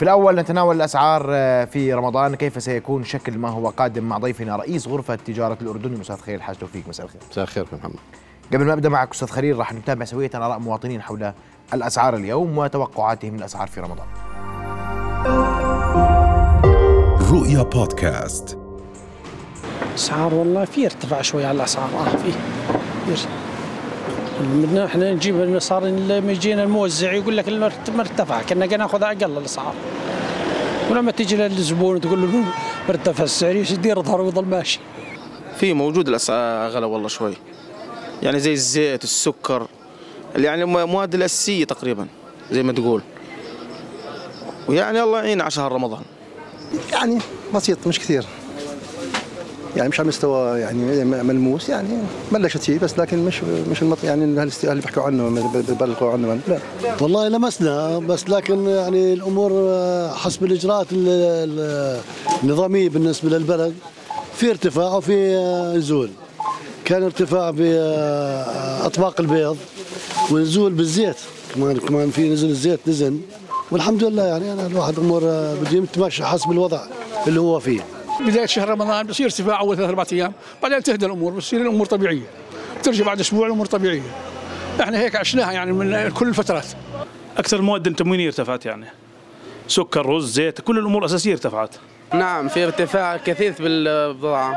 في الأول نتناول الأسعار آه، في رمضان كيف سيكون شكل ما هو قادم مع ضيفنا رئيس غرفة تجارة الأردن الأستاذ خليل الحاج توفيق. مساء الخير. مساء الخير محمد. قبل ما أبدأ معك أستاذ خليل راح نتابع سوية آراء مواطنين حول الأسعار اليوم وتوقعاتهم للأسعار في رمضان. رؤيا بودكاست. أسعار والله في ارتفاع شوي على الأسعار. آه في. في بدنا إحنا نجيب صار لما يجينا الموزع يقول لك ما ارتفع كنا ناخذ أقل الاسعار ولما تيجي للزبون تقول له ارتفع السعر يدير ظهره ويظل ماشي في موجود الاسعار اغلى والله شوي. يعني زي الزيت السكر يعني المواد الاساسيه تقريبا زي ما تقول. ويعني الله يعين على شهر رمضان. يعني بسيط مش كثير. يعني مش على مستوى يعني ملموس يعني بلشت فيه بس لكن مش مش المط يعني اللي بيحكوا عنه بيبلغوا عنه؟ لا. والله لمسنا بس لكن يعني الأمور حسب الإجراءات النظامية بالنسبة للبلد في ارتفاع وفي نزول. كان ارتفاع باطباق البيض ونزول بالزيت. كمان كمان في نزل الزيت نزل والحمد لله يعني أنا الواحد امور بده يتمشى حسب الوضع اللي هو فيه. بداية شهر رمضان بصير ارتفاع أول ثلاث أربع أيام بعدين تهدى الأمور بتصير الأمور طبيعية. ترجع بعد أسبوع الأمور طبيعية. إحنا هيك عشناها يعني من كل الفترات. أكثر المواد التموينيه ارتفعت يعني؟ سكر رز زيت كل الأمور الأساسية ارتفعت. نعم في ارتفاع كثيف بالبضاعة.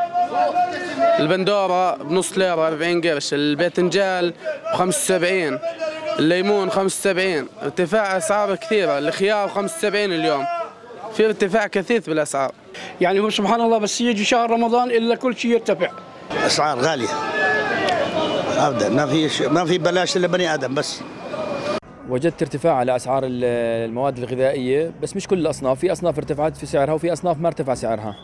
البندورة بنص ليرة 40 قرش. الباذنجان ب 75 الليمون 75 ارتفاع أسعار كثيرة. الخيار 75 اليوم. في ارتفاع كثيف بالاسعار يعني هو سبحان الله بس يجي شهر رمضان إلا كل شيء يرتفع. أسعار غالية. ابدا. ما في ما في بلاش إلا بني آدم بس. وجدت ارتفاع على أسعار المواد الغذائية بس مش كل الأصناف. في أصناف ارتفعت في سعرها وفي أصناف ما ارتفع سعرها.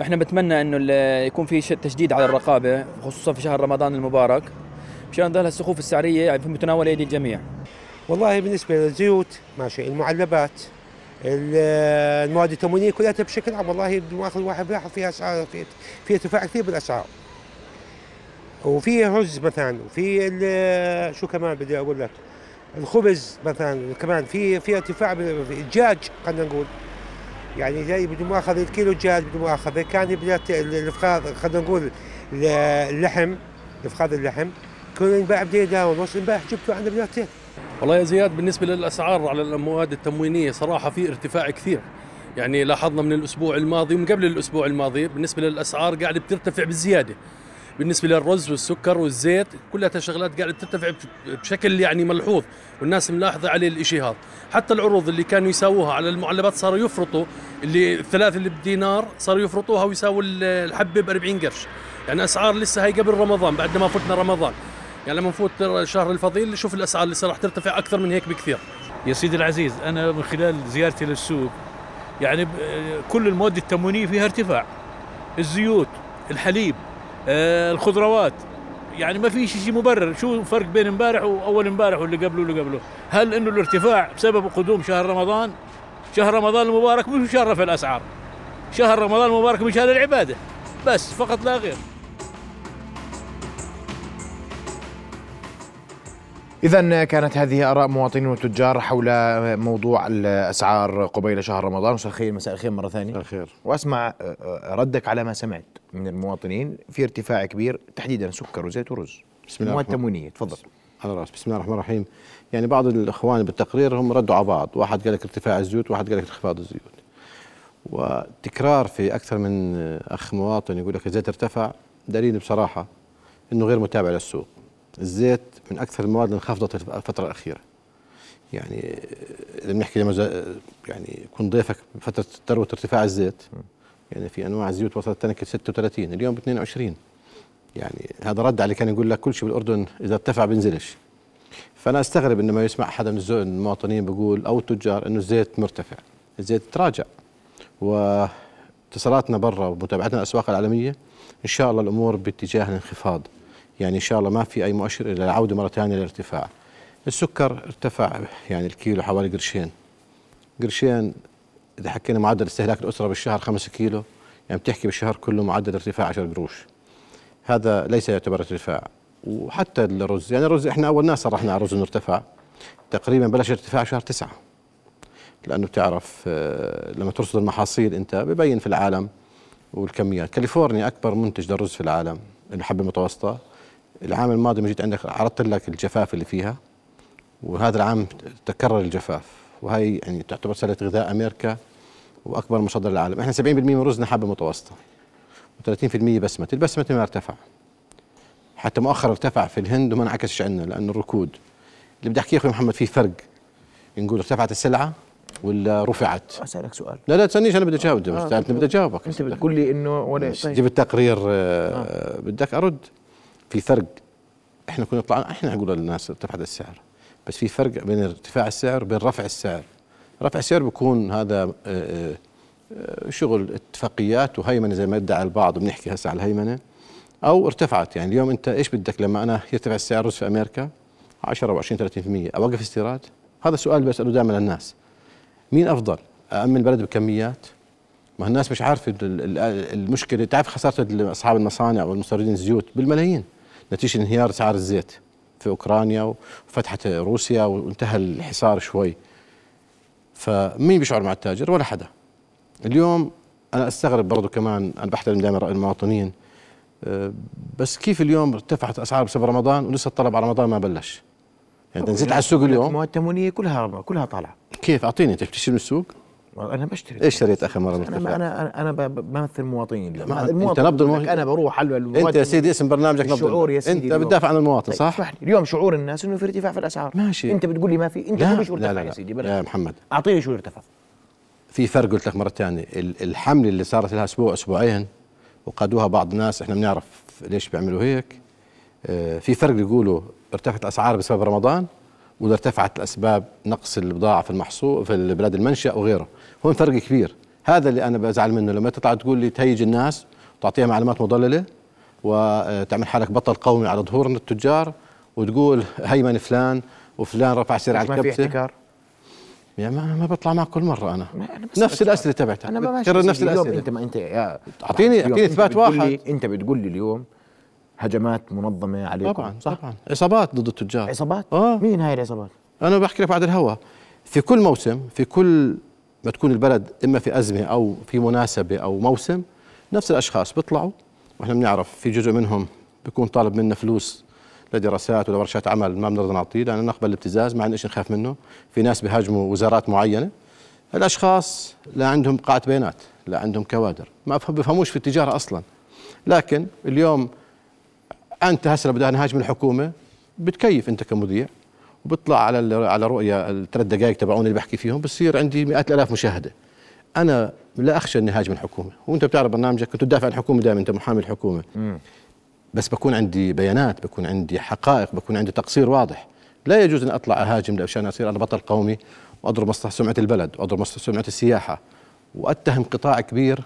إحنا بنتمنى إنه يكون في تشديد على الرقابة خصوصا في شهر رمضان المبارك. مشان ظل السخوف السعرية يعني في متناول أيدي الجميع. والله بالنسبة للزيوت ماشي المعلبات. المواد التموينية كلها بشكل عام. والله مؤاخذ الواحد بيلاحظ فيها اسعار في في ارتفاع كثير بالاسعار وفي رز مثلا وفي شو كمان بدي أقول لك؟ الخبز مثلا كمان في في ارتفاع الدجاج خلينا نقول. يعني زي بدون مؤاخذة الكيلو دجاج بدون مؤاخذة. كان الإفخاذ خلينا نقول اللحم إفخاذ اللحم. كان ينباع بدينار ونص إمبارح جبته عند بلاتين والله يا زياد بالنسبة للأسعار على المواد التموينية صراحة في ارتفاع كثير. يعني لاحظنا من الأسبوع الماضي ومن قبل الأسبوع الماضي بالنسبة للأسعار قاعدة بترتفع بزيادة. بالنسبة للرز والسكر والزيت كلها شغلات قاعدة ترتفع بشكل يعني ملحوظ والناس ملاحظة عليه الإشي هذا حتى العروض اللي كانوا يساووها على المعلبات صاروا يفرطوا اللي الثلاث اللي بدينار صاروا يفرطوها ويساووا الحبة ب 40 قرش. يعني أسعار لسه هي قبل رمضان بعد ما فتنا رمضان. يعني لما نفوت شهر الفضيل شوف الأسعار اللي راح ترتفع أكثر من هيك بكثير. يا سيدي العزيز أنا من خلال زيارتي للسوق يعني كل المواد التموينية فيها ارتفاع. الزيوت الحليب آه الخضروات. يعني ما في شيء مبرر. شو الفرق بين امبارح وأول امبارح واللي قبله واللي قبله؟ هل إنه الارتفاع بسبب قدوم شهر رمضان؟ شهر رمضان المبارك مش مشان رفع الأسعار. شهر رمضان المبارك مشان العبادة. بس فقط لا غير. إذا كانت هذه آراء مواطنين وتجار حول موضوع الأسعار قبيل شهر رمضان. أستاذ خير مساء الخير مرة ثانية. مساء الخير. وأسمع ردك على ما سمعت من المواطنين في ارتفاع كبير تحديدا سكر وزيت ورز. بسم الله مواد تموينية تفضل. على رأس. بسم الله الرحمن الرحيم. يعني بعض الإخوان بالتقرير هم ردوا على بعض. واحد قال لك ارتفاع الزيوت واحد قال لك انخفاض الزيوت. وتكرار في أكثر من أخ مواطن يقول لك الزيت ارتفع دليل بصراحة أنه غير متابع للسوق. الزيت من أكثر المواد اللي انخفضت الفترة الأخيرة. يعني إذا بنحكي لما يعني يكون ضيفك بفتره ذروه ارتفاع الزيت يعني في أنواع الزيوت وصلت تنكه 36 اليوم ب 22 يعني هذا رد على كان يقول لك كل شيء بالأردن إذا ارتفع بينزلش. فأنا أستغرب إنما يسمع حدا من المواطنين بيقول أو التجار إنه الزيت مرتفع. الزيت تراجع. واتصالاتنا برا ومتابعتنا الأسواق العالمية إن شاء الله الأمور باتجاه الانخفاض. يعني إن شاء الله ما في أي مؤشر إلى العودة مرة ثانية للارتفاع. السكر ارتفع يعني الكيلو حوالي قرشين. قرشين إذا حكينا معدل استهلاك الأسرة بالشهر 5 كيلو يعني بتحكي بالشهر كله معدل ارتفاع 10 قروش. هذا ليس يعتبر ارتفاع. وحتى الرز يعني الرز إحنا أول ناس صرحنا على الرز إنه ارتفع. تقريبا بلش ارتفاع شهر تسعة. لأنه بتعرف آه، لما ترصد المحاصيل أنت ببين في العالم والكميات. كاليفورنيا أكبر منتج للرز في العالم الحبه المتوسطه العام الماضي ما جيت عندك عرضت لك الجفاف اللي فيها وهذا العام تكرر الجفاف. وهي يعني تعتبر سله غذاء أمريكا وأكبر مصدر للعالم. إحنا 70% من رزنا حبه متوسطة و30% بسمتي. البسمتي ما ارتفع. حتى مؤخرا ارتفع في الهند وما انعكسش عندنا لأنه الركود. اللي بدي أحكيه أخوي محمد في فرق. نقول ارتفعت السلعة ولا رفعت؟ أسألك سؤال. لا لا تسألنيش أنا بدي أجاوب آه، آه. بدي أجاوبك. أنت بتقول لي إنه ولا طيب. جبت تقرير آه. بدك أرد. في فرق إحنا كنا طلعنا إحنا نقول للناس ارتفعت السعر بس في فرق بين ارتفاع السعر وبين رفع السعر. رفع السعر بيكون هذا آه، آه، شغل اتفاقيات وهيمنة زي ما ادعى البعض وبنحكي هسه على الهيمنة أو ارتفعت. يعني اليوم أنت إيش بدك لما أنا يرتفع السعر رز في أمريكا؟ 10 أو 20 30% أوقف استيراد؟ هذا سؤال بساله دائما للناس مين أفضل؟ امن البلد بكميات؟ ما الناس مش عارفه ال- ال- المشكلة. تعرف خسارة أصحاب المصانع والمستوردين الزيوت؟ بالملايين. نتيجة انهيار اسعار الزيت في أوكرانيا وفتحت روسيا وانتهى الحصار شوي. فمين بيشعر مع التاجر؟ ولا حدا. اليوم أنا أستغرب برضو كمان أنا بحترم دائما رأي المواطنين أه، بس كيف اليوم ارتفعت أسعار بسبب رمضان ولسه الطلب على رمضان ما بلش؟ يعني نزلت على السوق اليوم. المواد التموينيه كلها كلها طالعة. كيف؟ أعطيني انت بتشتري من السوق. أنا بشتري إيش شريت آخر مرة أنا مرتفع أنا أنا, ب- بمثل ما- هذا أنت نبض المو- لك أنا بروح على أنت يا سيدي اسم برنامجك نبض الشعور يا سيدي أنت. بتدافع عن المواطن طيب، صح؟ اسمح لي. اليوم شعور الناس إنه في ارتفاع في الأسعار. ماشي. أنت بتقول لي ما في. أنت لا شو ارتفع لا, يا سيدي لا. بلا يا محمد. أعطيني شو ارتفع في فرق قلت لك مرة ثانية. ال- الحمله اللي صارت لها أسبوع أسبوعين وقادوها بعض الناس. إحنا بنعرف ليش بيعملوا هيك. آه، في فرق يقولوا ارتفعت الأسعار بسبب رمضان. ولا ارتفعت لاسباب نقص البضاعة في المحصول في البلاد المنشا وغيره هون فرق كبير. هذا اللي أنا بزعل منه. لما تطلع تقول لي تهيج الناس وتعطيها معلومات مضللة وتعمل حالك بطل قومي على ظهور التجار وتقول هيمن فلان وفلان رفع سعر على ما في الكبسة. احتكار. يعني ما, ما بطلع معك كل مرة أنا. أنا نفس الأسئلة تبعتها أنا يا نفس الأسئلة. أنت ما انت يا أنت إثبات بتقول واحد. أنت بتقول لي اليوم هجمات منظمة عليكم طبعا صح؟ طبعا. عصابات ضد التجار. عصابات آه. مين هاي العصابات أنا بحكي لك بعد الهوا. في كل موسم في كل ما تكون البلد إما في أزمة أو في مناسبة أو موسم نفس الأشخاص بيطلعوا. وإحنا بنعرف في جزء منهم بيكون طالب منا فلوس لدراسات ولا ورشات عمل ما بنقدر نعطيه لأن نقبل الابتزاز ما عندنا شيء نخاف منه. في ناس بيهاجموا وزارات معينة. الأشخاص لا عندهم قاعه بيانات لا عندهم كوادر ما بف- بفهموش في التجارة أصلا. لكن اليوم أنت هسه لو بدنا نهاجم الحكومة بتكيف أنت كمذيع وبطلع على على رؤيا الثلاث دقائق تبعون اللي بحكي فيهم بصير عندي مئات الآلاف مشاهدة. أنا لا أخشى اني هاجم الحكومة. وأنت بتعرف برنامجك كنت تدافع عن الحكومة دائما أنت محامي الحكومة. بس بكون عندي بيانات بكون عندي حقائق بكون عندي تقصير واضح. لا يجوز أن أطلع أهاجم عشان أصير أنا بطل قومي وأضرب مصلحه سمعة البلد وأضرب مصلحه سمعة السياحة. وأتهم قطاع كبير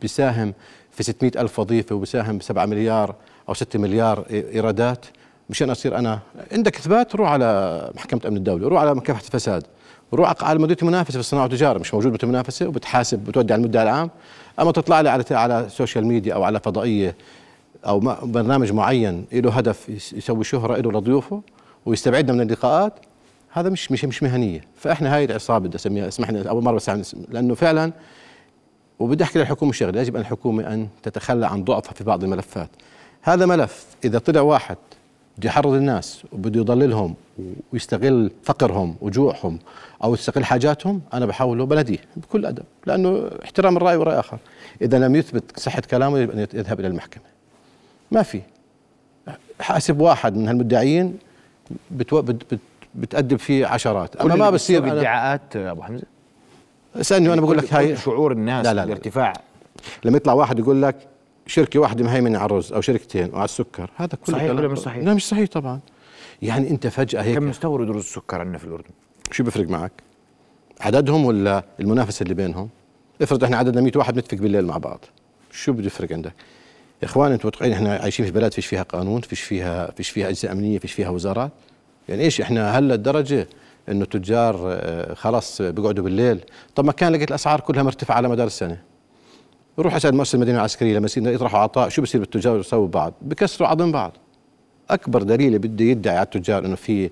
بيساهم في 600 ألف وظيفة وبيساهم ب 7 مليار أو 6 مليار إيرادات مشان أصير أنا عندك إثبات روح على محكمة أمن الدولة روح على مكافحة الفساد روح على مديرية المنافسة في الصناعة والتجارة مش موجود مديرية المنافسة وبتحاسب بتودي على المدعي العام. أما تطلع لي على على سوشيال ميديا أو على فضائية أو ما- برنامج معين له هدف يس- يسوي شهرة له لضيوفه ويستبعدنا من اللقاءات هذا مش مش مش مهنية. فإحنا هاي العصابة بدي اسميها اسمحني أول مرة بس لأنه فعلا وبدي أحكي للحكومة شغله يجب أن الحكومة أن تتخلى عن ضعفها في بعض الملفات. هذا ملف. إذا طلع واحد بده يحرض الناس وبده يضللهم ويستغل فقرهم وجوعهم أو يستغل حاجاتهم أنا بحاوله بلديه بكل أدب لأنه احترام الرأي ورأي آخر. إذا لم يثبت صحة كلامه يجب أن يذهب إلى المحكمة. ما في. حاسب واحد من هالمدعيين بتو... بت... بت... بتأدب فيه عشرات. أما ما بصير ادعاءات أبو حمزة؟ اسألني وأنا بقول لك هاي. شعور الناس لا لا لا. الارتفاع لما يطلع واحد يقول لك شركة واحدة مهيمنة على الرز أو شركتين وعلى السكر. هذا كله صحيح ولا مش صحيح؟ لا مش صحيح طبعا. يعني أنت فجأة هيك كم مستورد رز السكر عندنا في الأردن؟ شو بيفرق معك؟ عددهم ولا المنافسة اللي بينهم؟ افرض إحنا عددنا 100 واحد نتفق بالليل مع بعض. شو بده يفرق عندك؟ يا إخوان أنتم متوقعين إحنا عايشين في بلد فيش فيها قانون فيش فيها فيش فيها أجهزة أمنية فيش فيها وزارات؟ يعني إيش إحنا هلا الدرجة إنه التجار آه، خلاص بيقعدوا بالليل؟ طب ما كان لقيت الأسعار كلها مرتفعة على مدار السنة. روح اسال مؤسسة المدينة العسكرية لما يطرحوا عطاء شو بصير بالتجار؟ يسووا بعض بكسروا عظم بعض. أكبر دليل بده يدعي على التجار إنه في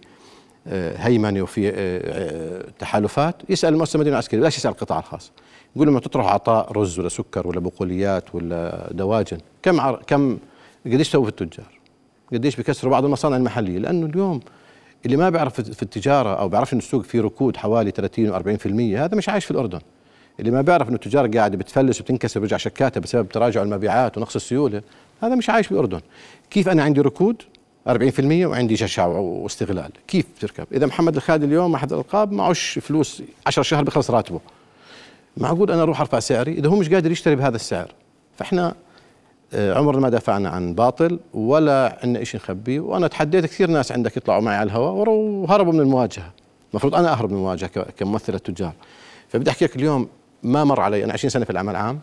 آه، هيمنة وفي آه، آه، تحالفات يسأل المؤسسه المدنيه العسكرية بلاش يسأل القطاع الخاص. يقول لما تطرح عطاء رز ولا سكر ولا بقوليات ولا دواجن كم عر... كم قديش سووا التجار؟ قديش بيكسروا بعض المصانع المحلية؟ لأنه اليوم اللي ما بيعرف في التجارة أو بيعرفش ان السوق فيه ركود حوالي 30 و40% هذا مش عايش في الأردن. اللي ما بيعرف إنه التجار قاعدة بتفلس وبتنكسر وبرجع شكاتها بسبب تراجع المبيعات ونقص السيولة هذا مش عايش بالاردن كيف أنا عندي ركود؟ 40% وعندي جشع واستغلال. كيف بتركب إذا محمد الخالد اليوم أحد الألقاب معوش فلوس 10 شهر بخلص راتبه. معقول أنا أروح أرفع سعري؟ إذا هو مش قادر يشتري بهذا السعر. فإحنا آه، عمرنا ما دافعنا عن باطل ولا عندنا شيء نخبيه. وأنا تحديت كثير ناس عندك يطلعوا معي على الهواء وهربوا من المواجهة. المفروض أنا أهرب من المواجهة كممثل التجار. فبدي أحكي لك اليوم ما مر علي أنا 20 سنة في العمل العام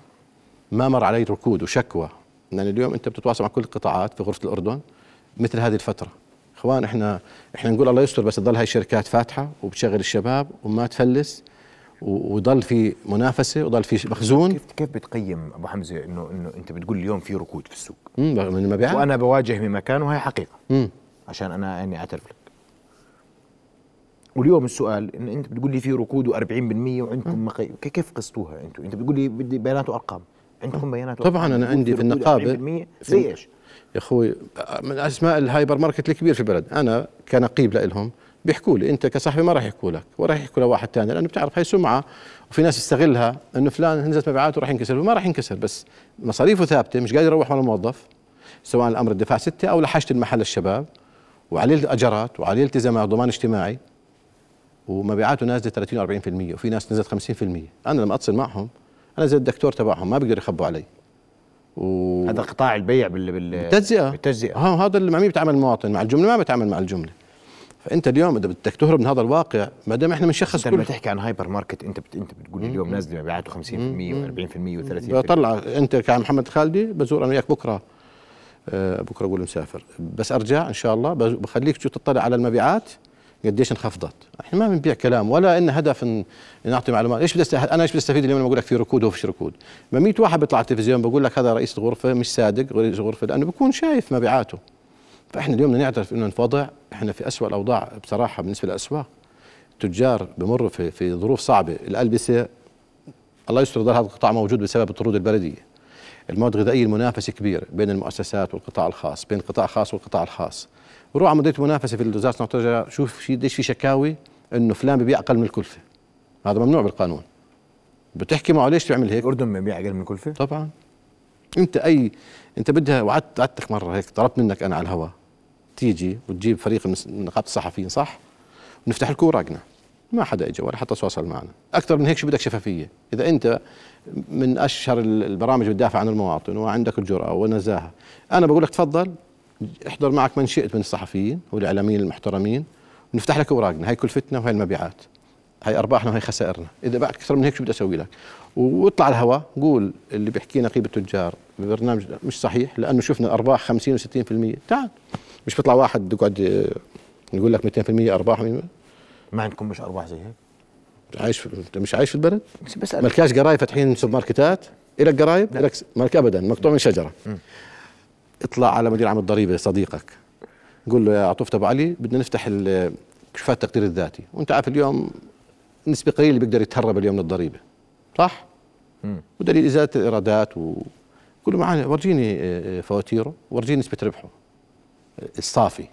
ما مر علي ركود وشكوى لأن اليوم أنت بتتواصل مع كل القطاعات في غرفة الأردن مثل هذه الفترة. إخوان إحنا إحنا نقول الله يستر بس تضل هاي الشركات فاتحة وبتشغل الشباب وما تفلس وضل في منافسة وضل في مخزون. كيف كيف بتقيم أبو حمزة إنه إنه أنت بتقول اليوم في ركود في السوق؟ من المبيعات وأنا بواجه بمكان وهي حقيقة. مم. عشان أنا اني أعترف لك. واليوم السؤال إن أنت بتقول لي في ركود و40% وعندكم. كيف قستوها أنتم أنت بتقول لي بدي بيانات وأرقام عندكم بيانات طبعا أنا عندي في النقابة زي إيش يا أخوي من أسماء الهايبر ماركت الكبير في البلد أنا كنقيب لهم بيحكوا لي أنت كصاحبي ما راح يحكوا لك ولا راح يحكوا لواحد ثاني لأنه بتعرف هي سمعة وفي ناس يستغلها إنه فلان نزلت مبيعاته راح ينكسر وما راح ينكسر بس مصاريفه ثابتة مش قادر يروح ولا موظف سواء الأمر الدفاع ستة أو لأجرة المحل الشباب وعليه الأجرات وعليه التزامات ضمان اجتماعي. ومبيعاته نازلة 30 40% وفي ناس نزلت 50% أنا لما أتصل معهم أنا زي الدكتور تبعهم ما بيقدر يخبوا علي. و... هذا قطاع البيع بال بال بالتجزئة. بالتجزئة. ها هذا اللي مع مين بيتعامل المواطن مع الجملة ما بيتعامل مع الجملة. فأنت اليوم إذا بدك تهرب من هذا الواقع ما دام إحنا بنشخص أنت لما تحكي عن هايبر ماركت أنت بت... أنت بتقول اليوم نازلة مبيعاته 50% و40% و30% بطلع. أنت كمحمد خالدي بزور أنا وياك بكرة. آه بكرة أقول مسافر. بس أرجع إن شاء الله بخليك تشوف تطلع على المبيعات. قديش انخفضت. إحنا ما بنبيع كلام ولا إن هدف نعطي معلومات. إيش بدي أنا إيش بستفيد اليوم؟ لما أقول لك في ركود وفيش ركود. ما 100 واحد بيطلع على التلفزيون بقول لك هذا رئيس الغرفة مش صادق رئيس الغرفة لأنه بكون شايف مبيعاته. فإحنا اليوم بدنا نعترف إنه في وضع إحنا في اسوء الأوضاع بصراحة بالنسبة للاسواق التجار بمروا في في ظروف صعبة. الألبسة الله يستر هذا القطاع موجود بسبب الطرود البلدية. المواد الغذائية المنافسة كبيرة بين المؤسسات والقطاع الخاص بين القطاع الخاص والقطاع الخاص. روح على مديريه المنافسه في وزاره الصناعه والتجاره شوف قديش في شكاوي؟ إنه فلان ببيع أقل من الكلفة. هذا ممنوع بالقانون. بتحكي معه ليش تعمل هيك؟ الاردن بيبيع أقل من الكلفة؟ طبعا. أنت اي أنت بدها وعدت وعدتك مرة هيك طلبت منك أنا على الهواء تيجي وتجيب فريق من نقابة الصحفيين صح؟ ونفتح لكم اوراقنا ما حدا اجى ولا حتى تواصل معنا. أكثر من هيك شو بدك شفافية؟ إذا أنت من أشهر البرامج بتدافع عن المواطن وعندك الجرأة والنزاهه أنا بقول لك تفضل. احضر معك من شئت من الصحفيين والإعلاميين المحترمين ونفتح لك أوراقنا. هاي كلفتنا وهي المبيعات. هاي أرباحنا وهي خسائرنا. إذا بقى أكثر من هيك شو بدي أسوي لك؟ واطلع على الهواء قول اللي بيحكي نقيب التجار. ببرنامج مش صحيح لأنه شفنا الارباح 50 و60% تعال. مش بيطلع واحد يقعد يقول لك 200% أرباح. ما عندكم مش أرباح زي هيك؟ عايش في... أنت مش عايش في البلد؟ بس مالكاش قرايب فاتحين سوبر ماركتات؟ إلك قرايب؟ لك مالك ابدا. مقطوع من شجرة. اطلع على مدير عام الضريبة صديقك قول له يا عطوف ابو علي بدنا نفتح كشوفات التقدير الذاتي وأنت عارف اليوم نسبة قليلة اللي بيقدر يتهرب اليوم من الضريبة صح؟ مم. ودليل إزالة الإيرادات و قول له معنا ورجيني آه، فواتيره ورجيني نسبة ربحه الصافي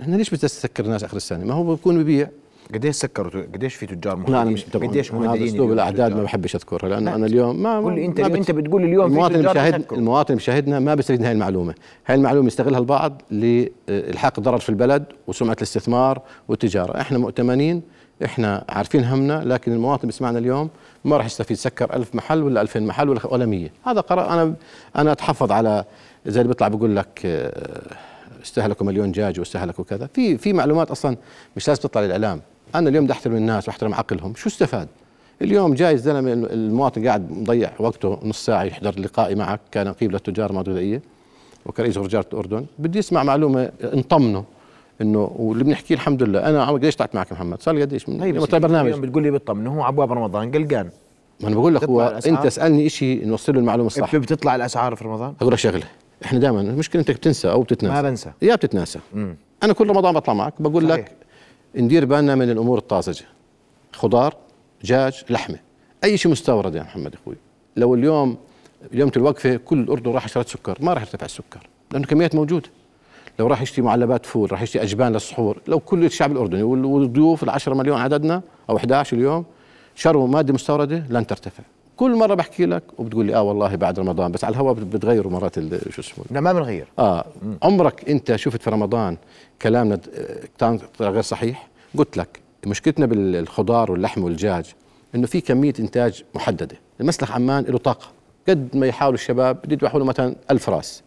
إحنا ليش بتسكر الناس آخر السنة؟ ما هو بيكون ببيع قديش سكروا قديش في تجار لا أنا مش طبعا قديش مهددين أسلوب الأعداد ما بحبش اذكرها لأنه أنا اليوم ما قول لي أنت ما أنت بتقول اليوم المواطن المشاهد المواطن المشاهدنا ما بيستفيد من هاي المعلومة. هاي المعلومة يستغلها البعض لإلحاق الضرر في البلد وسمعة الاستثمار والتجارة. إحنا مؤتمنين إحنا عارفين همنا لكن المواطن بيسمعنا اليوم ما راح يستفيد. سكر ألف محل ولا 2000 محل ولا ولا 100 هذا قرار أنا أنا أتحفظ على زي اللي بيطلع بيقول لك آه، استهلكوا مليون دجاج واستهلكوا كذا. في في معلومات أصلا مش لازم تطلع للإعلام. أنا اليوم بدي أحترم الناس وأحترم عقلهم. شو استفاد؟ اليوم جاي الزلمه المواطن قاعد مضيع وقته نص ساعة يحضر لقائي معك كنقيب للتجار المواد الغذائيه وكرئيس غرجات الاردن بدي أسمع معلومة نطمنه إنه واللي بنحكيه الحمد لله. أنا قديش طلعت معك محمد؟ صار لي قديش؟ من طيب برنامج. بتقول لي بيطمن هو ابواب رمضان قلقان. ما أنا بقول لك هو أنت اسألني شيء نوصل له المعلومة الصح. بتطلع الأسعار في رمضان؟ أقول لك شغلة. إحنا دائما المشكلة أنت بتنسى أو بتتناسى ما بنسى. يا بتتناسى مم. أنا كل رمضان بطلع معك. بقول صحيح. لك ندير بالنا من الأمور الطازجة. خضار دجاج لحمة. أي شيء مستورد يا محمد أخوي. لو اليوم يوم الوقفة كل الأردن راح اشترت سكر ما راح يرتفع السكر لأنه كميات موجوده لو راح يشتري معلبات فول راح يشتري أجبان للسحور لو كل الشعب الأردني وال- والضيوف ال10 مليون عددنا أو 11 اليوم شروا مادة مستوردة لن ترتفع. كل مرة بحكي لك وبتقول لي آه والله بعد رمضان بس على الهواء بت- بتغيروا مرات شو اسمه؟ لا ما بنغير. آه عمرك أنت شفت في رمضان كلامنا كان غير صحيح؟ قلت لك مشكلتنا بالخضار واللحم والدجاج إنه في كمية إنتاج محددة. المسلخ عمان له طاقة. قد ما يحاولوا الشباب بده يذبحوا له مثلا ألف راس.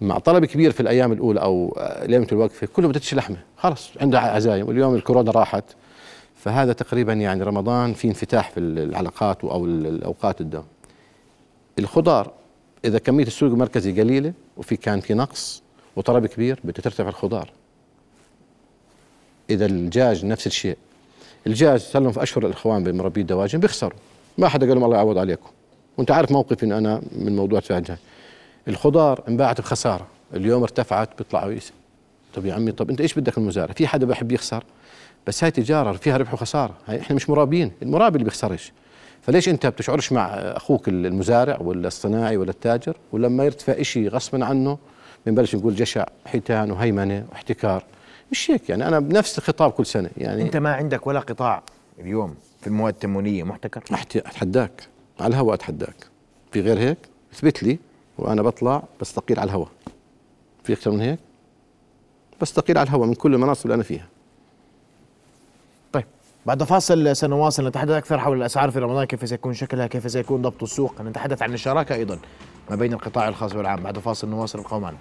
مع طلب كبير في الأيام الأولى أو آه، ليلة الوقفة كله بدتش لحمة. خلص عنده عزايم. واليوم الكورونا راحت. فهذا تقريبا يعني رمضان في انفتاح في العلاقات أو ال- الأوقات الدوم الخضار إذا كمية السوق المركزي قليلة وفي كان في نقص وطلب كبير بده ترتفع الخضار. إذا الدجاج نفس الشيء. الدجاج صار في أشهر الإخوان بمربي الدواجن بيخسروا. ما حدا قال لهم الله يعوض عليكم. وأنت عارف موقفي إن أنا من موضوع الدجاج الخضار انباعت بخسارة. اليوم ارتفعت بيطلعوا طب يا عمي طب أنت إيش بدك المزارع؟ في حدا بحب يخسر؟ بس هاي تجارة فيها ربح وخسارة. هاي إحنا مش مرابين. المرابي اللي بيخسرش فليش أنت بتشعرش مع أخوك المزارع ولا الصناعي ولا التاجر ولما يرتفع إشي غصبا عنه بنبلش نقول جشع حيتان وهيمنة واحتكار. مش هيك يعني أنا بنفس الخطاب كل سنة يعني. أنت ما عندك ولا قطاع اليوم في المواد التموينية محتكر؟ أتحداك. على الهواء أتحداك. في غير هيك؟ اثبت لي وأنا بطلع بستقيل على الهواء في أكثر من هيك؟ بستقيل على الهواء من كل المناصب اللي أنا فيها. طيب بعد فاصل سنواصل نتحدث أكثر حول الأسعار في رمضان كيف سيكون شكلها كيف سيكون ضبط السوق؟ نتحدث عن الشراكة أيضا ما بين القطاع الخاص والعام. بعد فاصل نواصل ابقوا معنا.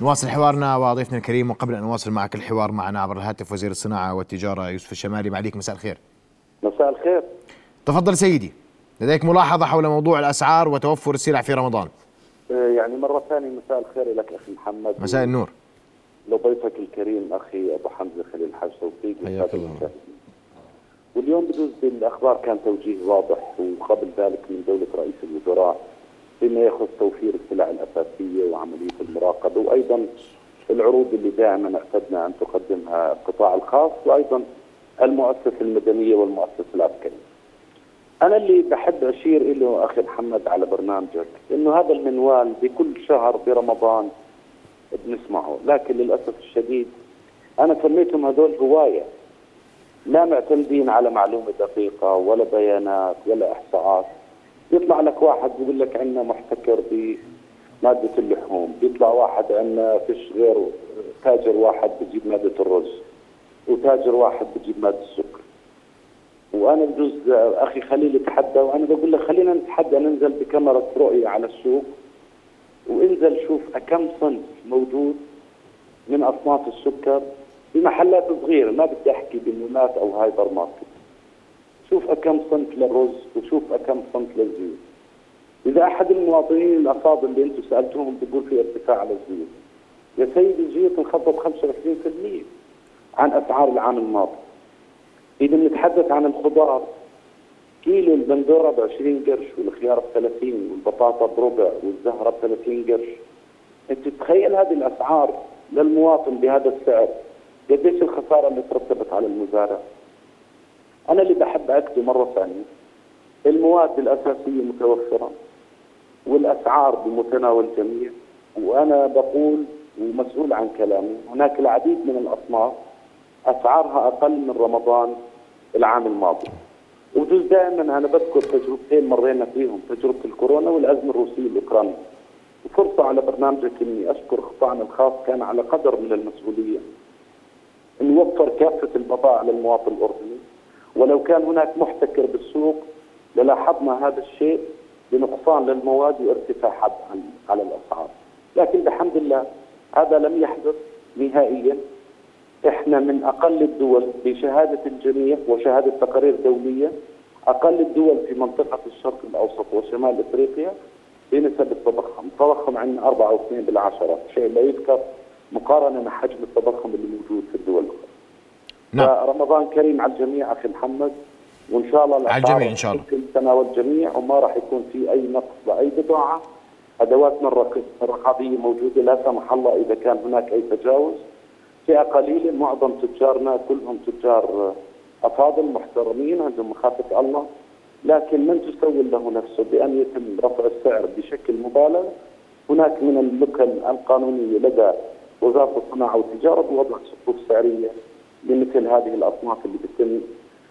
نواصل حوارنا وضيفنا الكريم وقبل أن نواصل معك الحوار معنا عبر الهاتف وزير الصناعة والتجارة يوسف الشمالي. معليك مساء الخير. مساء الخير. تفضل سيدي. لديك ملاحظة حول موضوع الأسعار وتوفر السلع في رمضان؟ آه، يعني مرة ثانية مساء الخير لك أخي محمد. مساء النور. لضيفك الكريم أخي أبو حمزة خليل الحاج توفيق. حياك الله. واليوم بجوز بالأخبار كان توجيه واضح وقبل ذلك من دولة رئيس الوزراء فيما يخص توفير السلع الأساسية وعملية المراقبة وأيضا العروض اللي دائما أعتدنا أن تقدمها القطاع الخاص وأيضا المؤسسة المدنية والمؤسسة العسكرية. أنا اللي بحب أشير له أخي محمد على برنامجك إنه هذا المنوال بكل شهر برمضان بنسمعه لكن للأسف الشديد أنا سميتهم هذول هواية لا معتمدين على معلومة دقيقة ولا بيانات ولا إحصاءات. يطلع لك واحد بيقول لك عندنا محتكر بمادة اللحوم بيطلع واحد عندنا فيش غيره تاجر واحد بجيب مادة الرز وتاجر واحد بجيب مادة السكر. وأنا بجوز أخي خليل يتحدى وأنا بقول له خلينا نتحدى ننزل بكاميرا رؤية على السوق وانزل شوف كم صنف موجود من أصناف السكر بمحلات صغيرة ما بدي أحكي بمولات أو هايبر ماركت. شوف كم صنف للرز وشوف كم صنف للزيوت. إذا أحد المواطنين الأفاضل اللي أنتم سألتوهم بيقول في ارتفاع على الزيوت. يا سيدي الزيوت انخفضت 25% عن أسعار العام الماضي. إذا نتحدث عن الخضار. كيلو البندورة ب 20 قرش والخيار ب 30 والبطاطا بربع والزهرة ب 30 قرش. أنت تتخيل هذه الأسعار للمواطن بهذا السعر؟ قديش الخسارة اللي ترتبت على المزارع؟ أنا اللي بحب أكده مرة ثانية. المواد الأساسية متوفرة والأسعار بمتناول الجميع وأنا بقول ومسؤول عن كلامي هناك العديد من الأصناف أسعارها أقل من رمضان العام الماضي. وجوز دائما أنا بذكر تجربتين مرينا فيهم تجربة الكورونا والأزمة الروسية الاوكرانيه وفرصة على برنامجك إني أشكر قطاعنا الخاص كان على قدر من المسؤولية ان يوفر كافة البضائع للمواطن الأردني. ولو كان هناك محتكر بالسوق للاحظنا هذا الشيء بنقصان للمواد وارتفاع حد على الأسعار. لكن بحمد الله هذا لم يحدث نهائيا. إحنا من أقل الدول بشهادة الجميع وشهادة تقارير دولية أقل الدول في منطقة الشرق الأوسط وشمال إفريقيا بنسب التضخم، التضخم عندنا 4 أو 2 بالعشرة، شيء لا يذكر مقارنة مع حجم التضخم اللي موجود في الدول الاخرى. نعم. فرمضان كريم على الجميع أخي محمد وإن شاء الله على الجميع إن شاء الله. تناول الجميع وما راح يكون في أي نقص لاي بضاعة أدواتنا الرق- الرقابية موجودة لا سمح الله إذا كان هناك أي تجاوز فئة قليلة معظم تجارنا كلهم تجار أفاضل محترمين عندهم مخافة الله لكن من تسول له نفسه بأن يتم رفع السعر بشكل مبالغ. هناك من اللكن القانونيه لدى وزارة الصناعة والتجارة بوضع صفوف سعرية لمثل هذه الأصناف اللي بيتم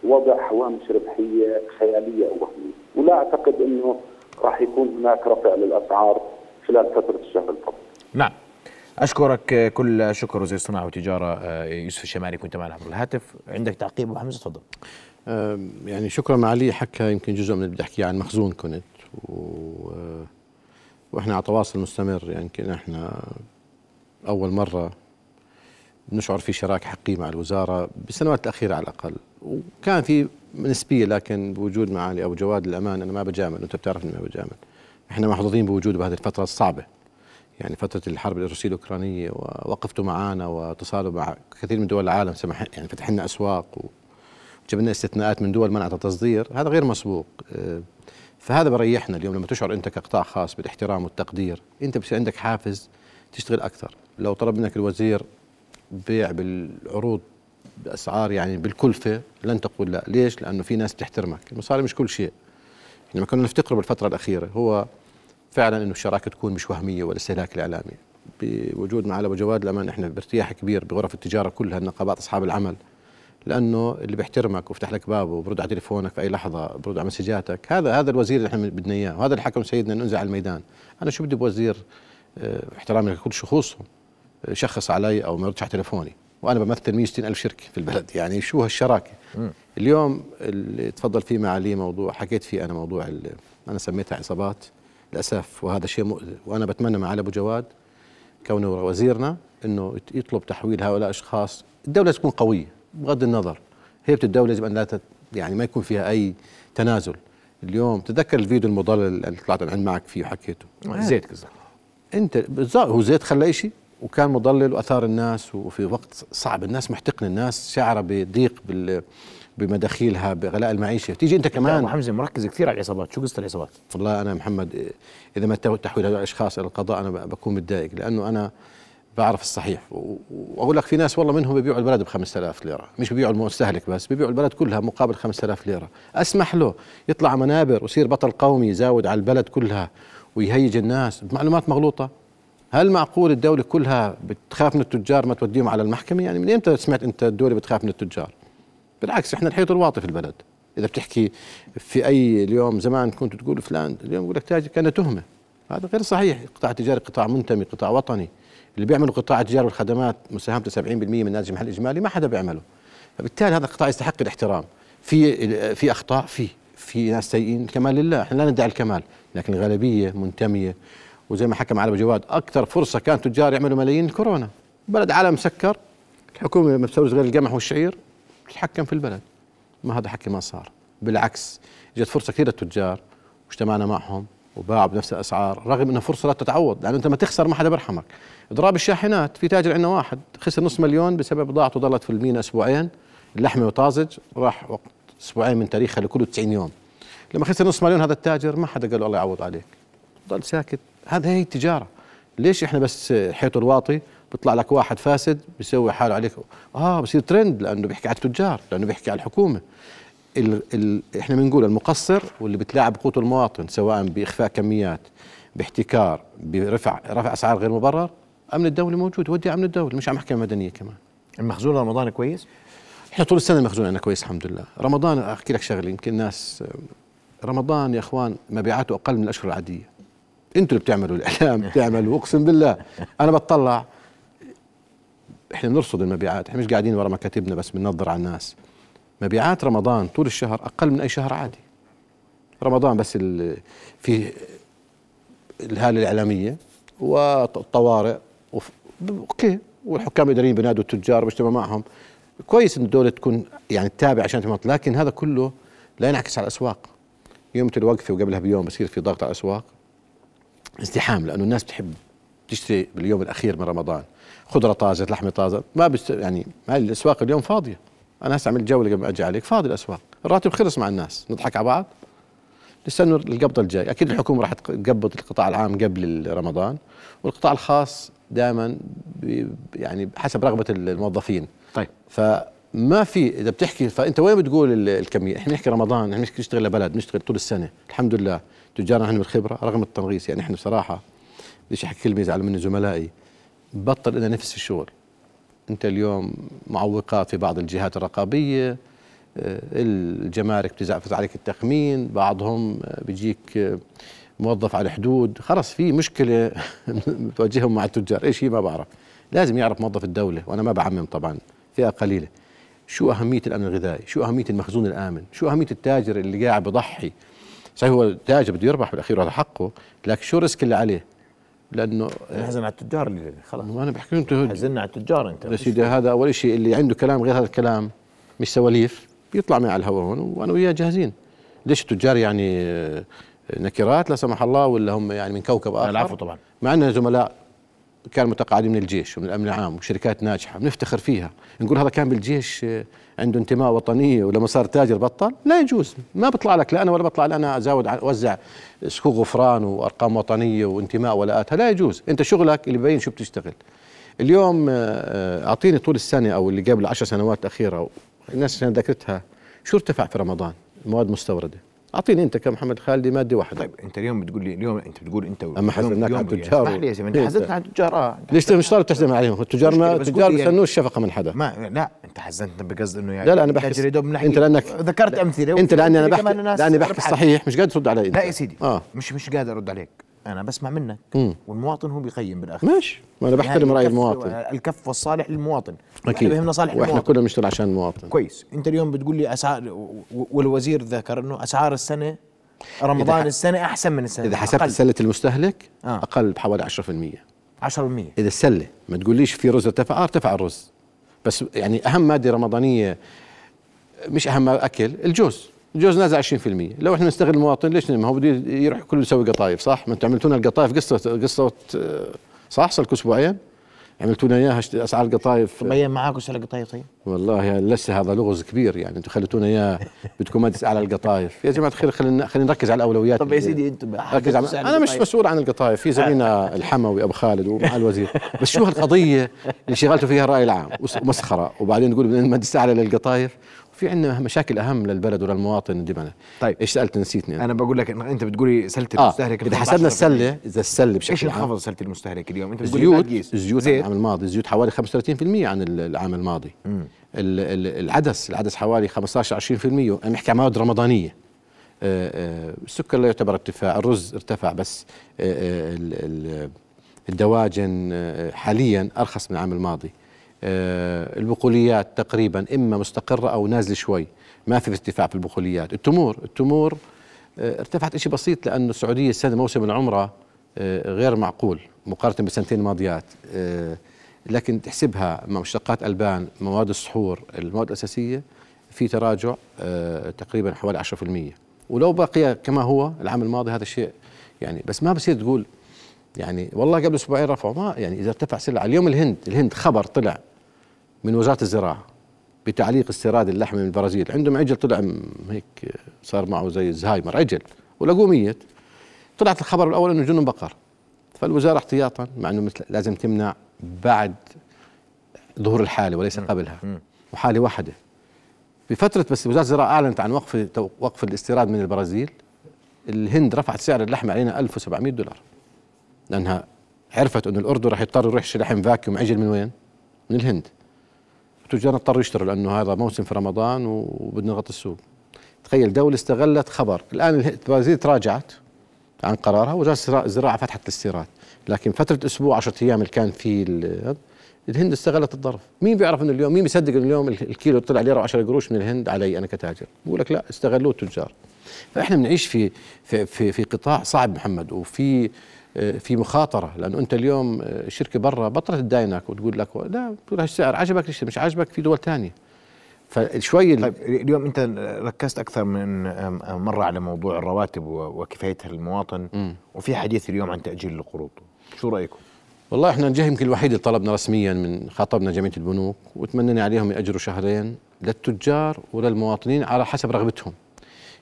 وضع هوامش ربحيه خيالية أو وهمية، ولا أعتقد إنه راح يكون هناك رفع للأسعار خلال فترة الشهر الفضل. نعم. أشكرك كل شكر وزير الصناعة والتجارة آه، يوسف الشمالي كنت معنا عبر الهاتف. عندك تعقيب أبو حمزة؟ تفضل. يعني شكرا معالي حكى يمكن جزء من اللي بدي احكيه عن مخزون كنت و... آه، وإحنا على تواصل مستمر. يعني يمكن إحنا أول مرة نشعر في شراكة حقيقية مع الوزارة بالسنوات الأخيرة على الأقل. وكان في نسبية لكن بوجود معالي أبو جواد للامانه أنا ما بجامل. أنت بتعرف اني ما بجامل. إحنا محظوظين بوجوده بهذه الفترة الصعبة. يعني فترة الحرب الروسيه الاوكرانيه ووقفتوا معنا واتصالوا مع كثير من دول العالم سمح يعني فتح لنا أسواق و... جاب لنا استثناءات من دول منعت التصدير. هذا غير مسبوق. فهذا بريحنا اليوم لما تشعر أنت كقطاع خاص بالاحترام والتقدير. أنت بصير عندك حافز تشتغل أكثر. لو طلب منك الوزير بيع بالعروض بأسعار يعني بالكلفة لن تقول لا. ليش؟ لأنه في ناس بتحترمك المصاري مش كل شيء. لما كنا نفتقره بالفترة الأخيرة. هو فعلا إنه الشراكة تكون مش وهمية ولا استهلاك الاعلامي بوجود معالي ابو جواد لما إحنا بارتياح كبير بغرف التجارة كلها النقابات أصحاب العمل. لأنه اللي بيحترمك وفتح لك بابه وبرد على تليفونك في أي لحظة برد على مسجاتك. هذا هذا الوزير اللي إحنا بدنا إياه وهذا اللي حكم سيدنا أنزل على الميدان. أنا شو بدي بوزير؟ آه، احترامي لكل شخوصهم شخص علي أو ما يردش على تليفوني. وأنا بمثل 160 ألف شركة في البلد. يعني شو هالشراكة؟ اليوم اللي تفضل فيه معالي موضوع حكيت فيه أنا موضوع أنا سميتها عصابات. للأسف وهذا شيء مؤذي. وأنا بتمنى معالي أبو جواد كونه وزيرنا إنه يطلب تحويل هؤلاء الاشخاص الدولة تكون قوية بغض النظر. هيبه الدولة يجب أن لا تت يعني ما يكون فيها أي تنازل. اليوم تذكر الفيديو المضلل اللي طلعت عند معك فيه وحكيته. زيت قصدك أنت بالضبط هو زيت خلى شيء وكان مضلل وأثار الناس وفي وقت صعب. الناس محتقن الناس شعره بضيق بال بمداخيلها بغلاء المعيشة. تيجي أنت كمان. أبو حمزة مركز كثير على العصابات. شو قصة العصابات؟ والله أنا محمد إذا ما تحويل هؤلاء الأشخاص إلى القضاء أنا بكون متضايق لأنه أنا بعرف الصحيح. وأقول لك في ناس والله منهم بيبيعوا البلد ب 5000 ليرة. مش بيبيعوا المستهلك بس بيبيعوا البلد كلها مقابل 5000 ليرة. أسمح له يطلع منابر ويصير بطل قومي يزاود على البلد كلها ويهيج الناس. بمعلومات مغلوطة. هل معقول الدولة كلها بتخاف من التجار ما توديهم على المحكمة؟ يعني من إمتى سمعت أنت الدولة بتخاف من التجار؟ بالعكس إحنا الحيط الواطي في البلد. إذا بتحكي في أي اليوم زمان كنت تقول فلان اليوم يقول لك تاجر كان تهمة. هذا غير صحيح. القطاع التجاري قطاع منتمي قطاع وطني. اللي بيعملوا قطاع التجارة والخدمات مساهمته 70% من ناتج المحل الاجمالي ما حدا بيعمله. فبالتالي هذا القطاع يستحق الاحترام. في في أخطاء في في ناس سيئين. الكمال لله. إحنا لا ندعي الكمال لكن الغالبية منتمية. وزي ما حكى معالي جواد أكثر فرصة كان تجار يعملوا ملايين الكورونا بلد عالم مسكر الحكومة لما بتسوي غير القمح والشعير. تتحكم في البلد. ما هذا حكي ما صار. بالعكس إجت فرصة كثير للتجار واجتمعنا معهم وباعوا بنفس الأسعار رغم انها فرصة لا تتعوض لأنه أنت ما تخسر ما حدا بيرحمك. إضراب الشاحنات في تاجر عندنا واحد خسر نص مليون بسبب بضاعته ضلت في المينا أسبوعين اللحمة طازج راح وقت أسبوعين من تاريخها لكله 90 يوم. لما خسر نص مليون هذا التاجر ما حدا قال له الله يعوض عليك. ضل ساكت. هذا هي التجارة. ليش إحنا بس حيط الواطي بيطلع لك واحد فاسد بيسوي حاله عليك. آه بصير ترند لأنه بيحكي على التجار لأنه بيحكي على الحكومة. ال ال إحنا بنقول المقصر واللي بتلاعب قوت المواطن سواء بإخفاء كميات باحتكار برفع رفع أسعار غير مبرر أمن الدولة موجود ودي أمن الدولة مش على محكمه مدنيه كمان. المخزون رمضان كويس؟ إحنا طول السنة المخزون عندنا كويس الحمد لله. رمضان أحكي لك شغلة يمكن الناس رمضان يا إخوان مبيعاته أقل من الأشهر العادية. أنتوا اللي بتعملوا الإعلام بتعملوا أقسم بالله. أنا بطلع إحنا بنرصد المبيعات إحنا مش قاعدين ورا مكاتبنا بس بننظر على الناس. مبيعات رمضان طول الشهر أقل من أي شهر عادي. رمضان بس في الهالة الإعلامية والطوارئ. أوكي والحكام الإداريين بينادوا التجار وبيجتمعوا معهم. كويس إن الدولة تكون يعني تتابع عشان تمط لكن هذا كله لا ينعكس على الأسواق. يوم الوقفه وقبلها بيوم بصير في ضغط على الأسواق. ازدحام لأنه الناس بتحب تشتري باليوم الأخير من رمضان. خضرة طازة لحمة طازة. ما بست يعني هاي الأسواق اليوم فاضية. أنا هسه عملت جولة قبل ما أجي عليك. فاضي الأسواق. الراتب خلص مع الناس. نضحك على بعض. نستنوا القبضة الجاي أكيد الحكومة راح تقبض القطاع العام قبل رمضان. والقطاع الخاص دائما يعني حسب رغبة الموظفين. طيب. فما في إذا بتحكي فأنت وين بتقول ال- الكمية؟ إحنا بنحكي رمضان. إحنا بنشتغل لبلد. بنشتغل طول السنة. الحمد لله. تجارنا عندهم الخبره رغم التنغيص. يعني إحنا بصراحه بديش أحكي كلمة يزعلوا مني زملائي؟ بطل لنا نفس الشغل. أنت اليوم معوقات في بعض الجهات الرقابية آه، الجمارك بتزعفز عليك التخمين بعضهم آه، بيجيك آه، موظف على الحدود خلص في مشكلة بتواجههم مع التجار. إيش هي؟ ما بعرف. لازم يعرف موظف الدولة وأنا ما بعمم طبعا فئة قليلة. شو أهمية الامن الغذائي شو أهمية المخزون الآمن؟ شو أهمية التاجر اللي قاعد بضحي؟ صحيح هو تاجر بده يربح بالأخير وهذا حقه لكن شو ال risk اللي عليه؟ لأنه حزنا على التجار اللي خلاص. وأنا بحكي انت حزنا على التجار أنت. يا سيدي هذا أول شيء اللي عنده كلام غير هذا الكلام مش سواليف بيطلع معي على الهواء هون وأنا وياه جاهزين. ليش التجار يعني آه، نكرات لا سمح الله ولا هم يعني من كوكب آخر؟ العفو طبعا. مع عندنا زملاء كانوا متقاعدين من الجيش ومن الأمن العام وشركات ناجحة بنفتخر فيها. نقول هذا كان بالجيش آه، عنده انتماء وطنيه ولما صار تاجر بطل لا يجوز. ما بيطلع لك لا أنا ولا بطلع أنا ازود ع- أوزع صكوك غفران وأرقام وطنية وانتماء ولاءاتها لا يجوز. أنت شغلك اللي ببين شو بتشتغل. اليوم آه، آه، أعطيني طول السنة أو اللي قبل عشر سنوات الاخيره الناس عشان ذاكرتها شو ارتفع في رمضان؟ المواد المستورده أعطيني أنت كمحمد خالدي ماده واحدة طيب أنت اليوم بتقول لي اليوم أنت بتقول أنت أما حزناك على التجار. اسمح لي يا زلمة أنت إيه. حزنت على التجار. آه ليش مش طالب تحزن عليهم؟ التجار ما التجار قول لي يعني- شفقة من حدا. ما لا أنت حزنت بقصد إنه يعني لا لا أنا بحكي أنت لانك ذكرت أمثلة. أنت لأني أنا بحكي لأني بحكي. الصحيح مش قادر ترد علي لا يا سيدي آه. مش مش قادر أرد عليك. أنا بسمع منك. مم. والمواطن هو بيقيم بالآخر. ماشي. ما أنا بحترم يعني رأي المواطن. الكف والصالح للمواطن. أكيد. بهمنا صالح وإحنا المواطن. كلنا بنشتغل عشان المواطن. كويس. أنت اليوم بتقول لي اسعار والوزير ذكر إنه أسعار السنة رمضان السنة أحسن من السنة. إذا حسبت أقل. سله المستهلك آه. أقل بحوالي 10% 10% إذا السلة ما تقوليش في رز ارتفع آه ارتفع الرز. بس يعني أهم مادة رمضانية مش أهم أكل الجوز. الجوز نازل 20% لو إحنا نستغل المواطن ليش ما هو بده يروح كله يسوي قطايف صح؟ ما أنتم عملتوا لنا القطايف قصه قصة آه، صح؟ صار لكم أسبوعين؟ عملتوا لنا اياها أسعار القطايف. مبين معاكم سلة قطايف طيب؟ والله لسه هذا لغز كبير يعني أنتم خليتونا إياه بدكم ما تسأل على القطايف. يا جماعة الخير خلينا خلينا نركز على الأولويات طب يا سيدي أنتم ركز على أنا مش مسؤول عن القطايف في زميلنا الحموي أبو خالد ومع الوزير. بس شو هالقضية اللي شغلتوا فيها الراي العام ومسخره وبعدين بدنا ما تستعلى للقطايف وفي عندنا مشاكل أهم للبلد وللمواطن الدمنه طيب. إيش سألت نسيتني أنا. بقول لك أنت بتقولي سلة آه المستهلك إذا انخفض حسبنا 10%. السلة إذا السلة إيش بشكل عام؟ انخفض سلة المستهلك اليوم؟ أنت الزيوت. الزيوت العام الماضي الزيوت حوالي 35% عن ال- العام الماضي. ال- ال- العدس العدس حوالي 15 20% أنا بحكي عن مواد رمضانية. آه، آه، السكر لا يعتبر ارتفاع الرز ارتفع بس آه، آه، ال- ال- الدواجن آه، حاليا أرخص من العام الماضي. آه، البقوليات تقريبا إما مستقرة أو نازلة شوي. ما في ارتفاع في البقوليات. التمور التمور آه، ارتفعت شيء بسيط لأنه السعودية السنة موسم العمرة آه، غير معقول مقارنة بالسنتين الماضيات آه، لكن تحسبها مع مشتقات ألبان مواد السحور المواد الأساسية في تراجع آه، تقريبا حوالي 10% ولو بقي كما هو العام الماضي هذا الشيء يعني بس ما بصير تقول يعني والله قبل أسبوعين رفعوا ما يعني إذا ارتفع سلعة. اليوم الهند الهند خبر طلع من وزارة الزراعة بتعليق استيراد اللحم من البرازيل. عندهم عجل طلع هيك صار معه زي الزهايمر عجل. ولقوه ميت. طلعت الخبر الأول إنه جنن بقر. فالوزارة احتياطا مع إنه مثل لازم تمنع بعد ظهور الحالة وليس قبلها. وحالة واحدة. بفترة بس وزارة الزراعة أعلنت عن وقف وقف الاستيراد من البرازيل. الهند رفعت سعر اللحم علينا 1700 دولار. لأنها عرفت إنه الأردن راح يضطر يروح يشتري لحم فاكيوم. عجل من وين؟ من الهند. التجار اضطروا يشتروا لأنه هذا موسم في رمضان وبدنا نغطي السوق. تخيل دولة استغلت خبر. الآن البرازيل تراجعت عن قرارها الزراعة- الزراعه فتحت الاستيراد. لكن فترة أسبوع 10 أيام اللي كان في ال- الهند استغلت الظرف. مين بيعرف إنه اليوم مين بيصدق إنه اليوم ال- الكيلو طلع ليره و10 قروش من الهند علي أنا كتاجر؟ بقول لك لا استغلوه التجار. فإحنا بنعيش في في في, في قطاع صعب محمد. وفي في مخاطرة لأنه أنت اليوم آه، شركه برا بطلت تداينك وتقول لك لا بتقول هالسعر عجبك ليش؟ مش عجبك في دول ثانية فشوي طيب اليوم أنت ركزت أكثر من مرة على موضوع الرواتب وكفايتها للمواطن وفي حديث اليوم عن تأجيل القروض. شو رأيكم؟ والله إحنا الجهة يمكن الوحيد اللي طلبنا رسميا من خاطبنا جمعية البنوك وتمنينا عليهم يأجروا شهرين للتجار وللمواطنين على حسب رغبتهم.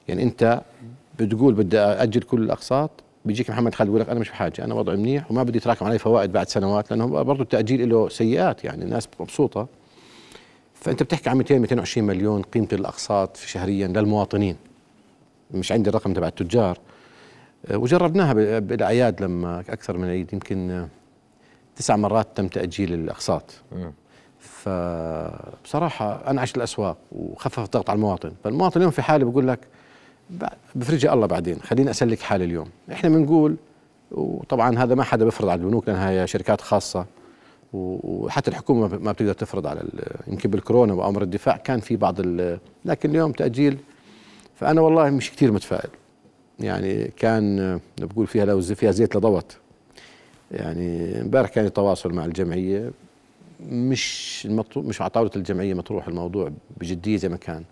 يعني أنت بتقول بدي أجل كل الأقساط بيجيك محمد خالد يقول لك أنا مش بحاجة أنا وضعي منيح وما بدي يتراكم علي فوائد بعد سنوات لأنه برضه التأجيل له سيئات يعني الناس مبسوطة. فأنت بتحكي عن 200 220 مليون قيمة الأقساط شهريا للمواطنين. مش عندي الرقم تبع التجار. آه، وجربناها بالأعياد لما أكثر من عيد يمكن تسع مرات تم تأجيل الأقساط. فبصراحة أنعش الأسواق وخفف الضغط على المواطن. فالمواطن اليوم في حالة بقول لك بفرجها الله بعدين. خليني اسلك حالي اليوم. إحنا بنقول وطبعا هذا ما حدا بيفرض على البنوك لأنها هي شركات خاصة وحتى الحكومة ما بتقدر تفرض على يمكن بالكورونا وأمر الدفاع كان في بعض لكن اليوم تأجيل فأنا والله مش كثير متفائل. يعني كان بقول فيها لو فيها زيت لضوت. يعني امبارح كان تواصل مع الجمعية مش مش على طاوله الجمعيه مطروح الموضوع بجدية زي ما كان.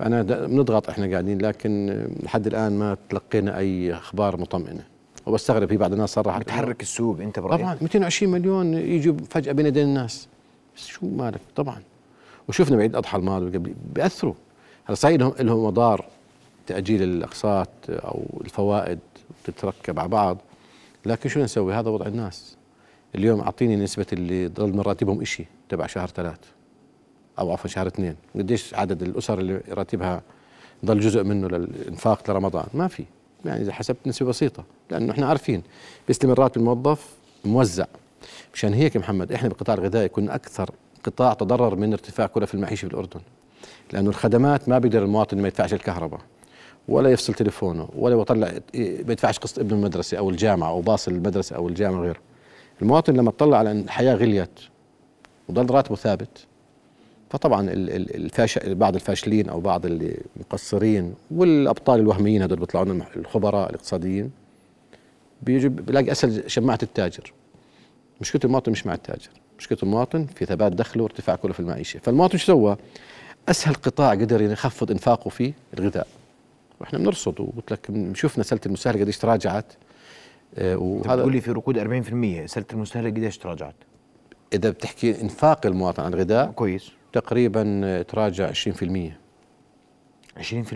فأنا بنضغط إحنا قاعدين لكن لحد الآن ما تلقينا أي أخبار مطمئنة. وبستغرب في بعض الناس صرحت بتحرك السوق أنت برأيك؟ طبعا 220 مليون يجوا فجأة بين يدين الناس. بس شو مالك طبعا. وشفنا بعيد الاضحى الماضي وقبل بيأثروا. هلا صحيح لهم لهم مضار تأجيل الأقساط أو الفوائد تتركب على بعض. لكن شو نسوي؟ هذا وضع الناس. اليوم أعطيني نسبة اللي ضل من راتبهم شيء تبع شهر ثلاث. أو عفوا شهر اثنين. قديش عدد الأسر اللي راتبها ضل جزء منه للإنفاق لرمضان؟ ما في. يعني إذا حسبت نسبة بسيطة لأنه إحنا عارفين بيستلم راتب الموظف موزع. مشان هيك محمد إحنا بالقطاع الغذائي كنا أكثر قطاع تضرر من ارتفاع كلف المعيشه في الأردن. لأنه الخدمات ما بيقدر المواطن ما يدفعش الكهرباء ولا يفصل تليفونه ولا يطلع ما يدفعش قسط ابنه المدرسة أو الجامعة أو باص المدرسة أو الجامعة غيره المواطن لما اطلع على إن الحياة غليت وضل راتبه ثابت فطبعا ال- ال- الفاش بعض الفاشلين أو بعض اللي مقصرين والأبطال الوهميين هذول بيطلعوا لنا الخبراء الاقتصاديين بيجي بيلاقي أسهل شماعة التاجر. مشكله المواطن مش مع التاجر مشكله المواطن في ثبات دخله وارتفاع كلف المعيشة. فالمواطن شو سوى؟ أسهل قطاع قدر يخفض إنفاقه فيه الغذاء. وإحنا بنرصد وقلت لك شفنا سلة المستهلك قديش تراجعت آه، وهذا بتقول لي في ركود 40% سلة المستهلك قديش تراجعت؟ إذا بتحكي إنفاق المواطن على الغذاء كويس. تقريبا تراجع 20% 20%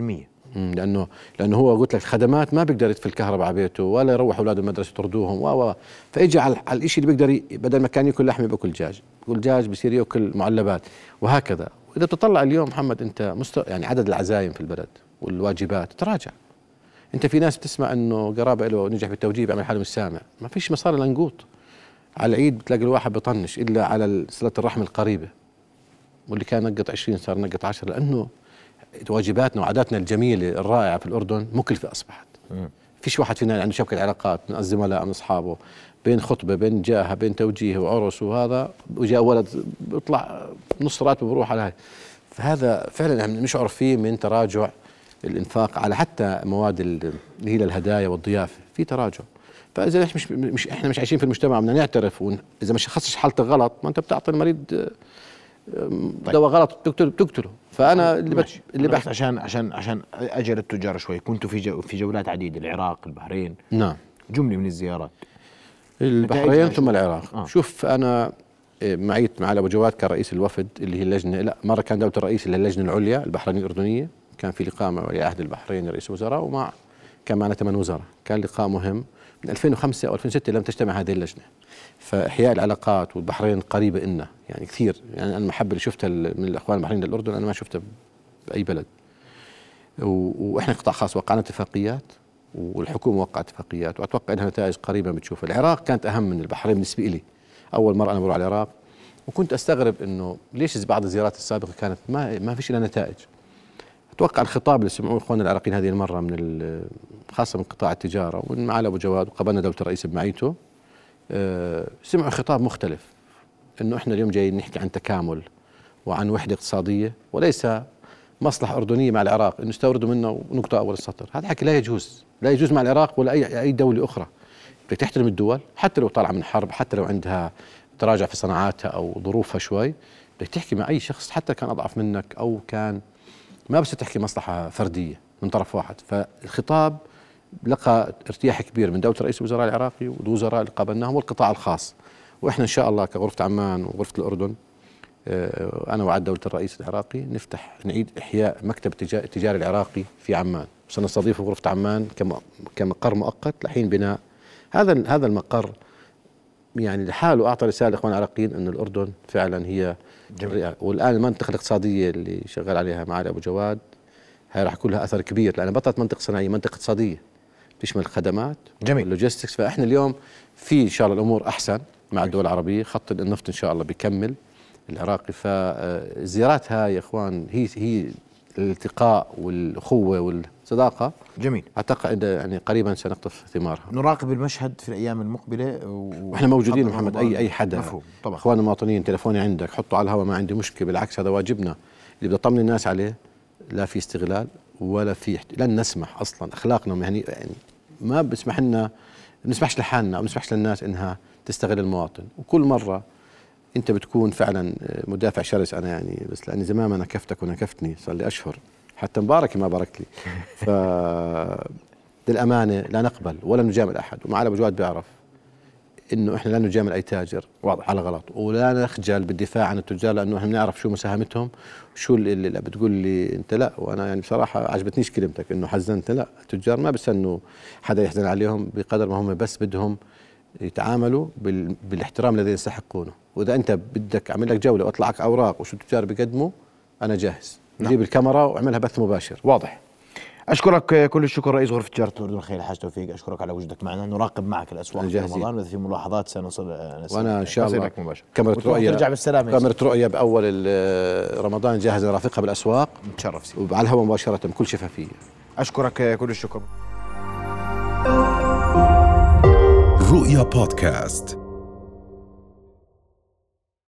مم، لأنه لأنه هو قلت لك الخدمات ما بيقدر يطفي الكهرباء على بيته ولا يروح أولاده المدرسة يطردوهم و فاجى على, الشيء اللي بيقدر بدل ما كان يأكل لحمة بيأكل دجاج. يأكل دجاج بصير يأكل معلبات وهكذا. وإذا بتطلع اليوم محمد أنت مست... يعني عدد العزايم في البلد والواجبات تراجع. أنت في ناس بتسمع إنه قرابة له نجح بالتوجيه بيعمل حاله مش سامع ما فيش مصاري لنقوط. على العيد بتلاقي الواحد بطنش إلا على صلة الرحم القريبة. واللي كان نقط 20 صار نقط 10 لأنه واجباتنا وعاداتنا الجميلة الرائعة في الأردن مكلفة أصبحت. فيش واحد فينا عنده شبكة علاقات من الزملاء من أصحابه بين خطبة بين جاهة بين توجيه وعرس وهذا وجاء ولد بيطلع نص راتبه بروح على هاي. فهذا فعلا نشعر فيه من تراجع الإنفاق على حتى مواد ال- اللي هي للهدايا والضيافة. في تراجع. فإذا إحنا مش مش إحنا مش عايشين في المجتمع بدنا نعترف إذا ما شخصتش حالتك غلط ما أنت بتعطي المريض آه، دواء غلط بتقتله بتقتله فأنا اللي بت... اللي بحكي عشان عشان عشان أجل التجار شوي. كنتوا في جو في جولات عديدة العراق البحرين. نعم. جملة من الزيارات. البحرين ثم؟ العراق. آه. شوف أنا إيه، معيت مع أبو جواد كان رئيس الوفد اللي هي اللجنة. لا مرة كان دولة الرئيس اللي هي اللجنة العليا البحرينية الأردنية. كان في لقاء مع ولي عهد البحرين رئيس الوزراء ومع كان معنا ثمان وزراء. كان لقاء مهم. من 2005 أو 2006 لم تجتمع هذه اللجنة. فإحياء العلاقات والبحرين قريبة إلنا يعني كثير. يعني أنا المحبة اللي شفتها من الإخوان البحريين للأردن أنا ما شفتها بأي بلد. و- وإحنا قطاع خاص وقعنا اتفاقيات والحكومة وقعت اتفاقيات وأتوقع إنها نتائج قريبة بتشوفها العراق كانت أهم من البحرين بالنسبة لي أول مرة أنا بروح على العراق وكنت أستغرب إنه ليش بعض الزيارات السابقة كانت ما ما فيش لها نتائج. أتوقع الخطاب اللي سمعوه إخواننا العراقيين هذه المرة من خاصة من قطاع التجارة ومن معالي أبو جواد وقابلنا دوله الرئيس بمعيته آه، سمعوا خطاب مختلف إنه إحنا اليوم جايين نحكي عن تكامل وعن وحدة اقتصادية وليس مصلحة أردنية مع العراق إنه يستوردوا منه ونقطة أول السطر. هذا حكي لا يجوز لا يجوز مع العراق ولا اي أي دولة أخرى. بدك تحترم الدول حتى لو طالعة من حرب حتى لو عندها تراجع في صناعاتها أو ظروفها شوي بدك تحكي مع أي شخص حتى كان أضعف منك أو كان ما بس تحكي مصلحة فردية من طرف واحد. فالخطاب لقى ارتياح كبير من دولة رئيس الوزراء العراقي والوزراء اللي قابلناهم والقطاع الخاص. وإحنا إن شاء الله كغرفة عمان وغرفة الأردن آه، أنا وعد دولة الرئيس العراقي نفتح نعيد إحياء مكتب التجا- التجاري العراقي في عمان. سنستضيف غرفة عمان كم- كمقر مؤقت لحين بناء. هذا هذا المقر يعني لحاله أعطى رسالة لاخوان العراقيين انه الأردن فعلا هي جميل. والآن المنطقة الاقتصادية اللي شغال عليها معالي أبو جواد هاي راح يكون لها أثر كبير لأن بطلت منطقة صناعية منطقة اقتصادية تشمل الخدمات جميل. ال logistics فإحنا اليوم في إن شاء الله الأمور أحسن مع الدول العربية. خط النفط إن شاء الله بيكمل. العراقي فالزيارات هاي يا إخوان هي هي الالتقاء والاخوه والصداقه جميل. أعتقد يعني قريبا سنقطف ثمارها. نراقب المشهد في الأيام المقبلة و... وإحنا موجودين محمد. اي أي حدا. مفهوم طبعا. إخواننا المواطنين تليفوني عندك حطه على الهواء ما عندي مشكلة بالعكس هذا واجبنا. اللي بدي اطمن الناس عليه لا في استغلال ولا في احت... لن نسمح أصلا أخلاقنا مهني يعني ما بسمح لنا ما بنسمحش لحالنا ما بنسمحش للناس إنها تستغل المواطن. وكل مرة أنت بتكون فعلا مدافع شرس أنا يعني بس لأني زمان ما نكفتك ونكفتني صار لي أشهر. حتى مبارك ما بارك لي. ف للأمانة لا نقبل ولا نجامل أحد. ومعالي ابو جواد بيعرف إنه إحنا لا نجامل أي تاجر واضح. على غلط. ولا نخجل بالدفاع عن التجار لأنه إحنا بنعرف شو مساهمتهم شو اللي, بتقول لي أنت لا. وأنا يعني بصراحة عجبتنيش كلمتك إنه حزنت. لا التجار ما بستنوا حدا يحزن عليهم بقدر ما هم بس بدهم يتعاملوا بال... بالاحترام الذي يستحقونه. وإذا أنت بدك أعمل لك جولة واطلع لك أوراق وشو التجار بيقدموا أنا جاهز. نعم. نجيب الكاميرا واعملها بث مباشر. واضح. أشكرك كل الشكر رئيس غرفة تجاره الاردن الخير الحاج توفيق. أشكرك على وجودك معنا. نراقب معك الأسواق في جاهزين. رمضان واذا في ملاحظات سنصل وأنا إن شاء الله كاميرا رؤيه ترجع بالسلامة كاميرا رؤية بأول ال- رمضان جاهزة نرافقها بالأسواق. نتشرف فيك وعلى الهواء مباشرة بكل شفافية. أشكرك كل الشكر. رؤيا بودكاست.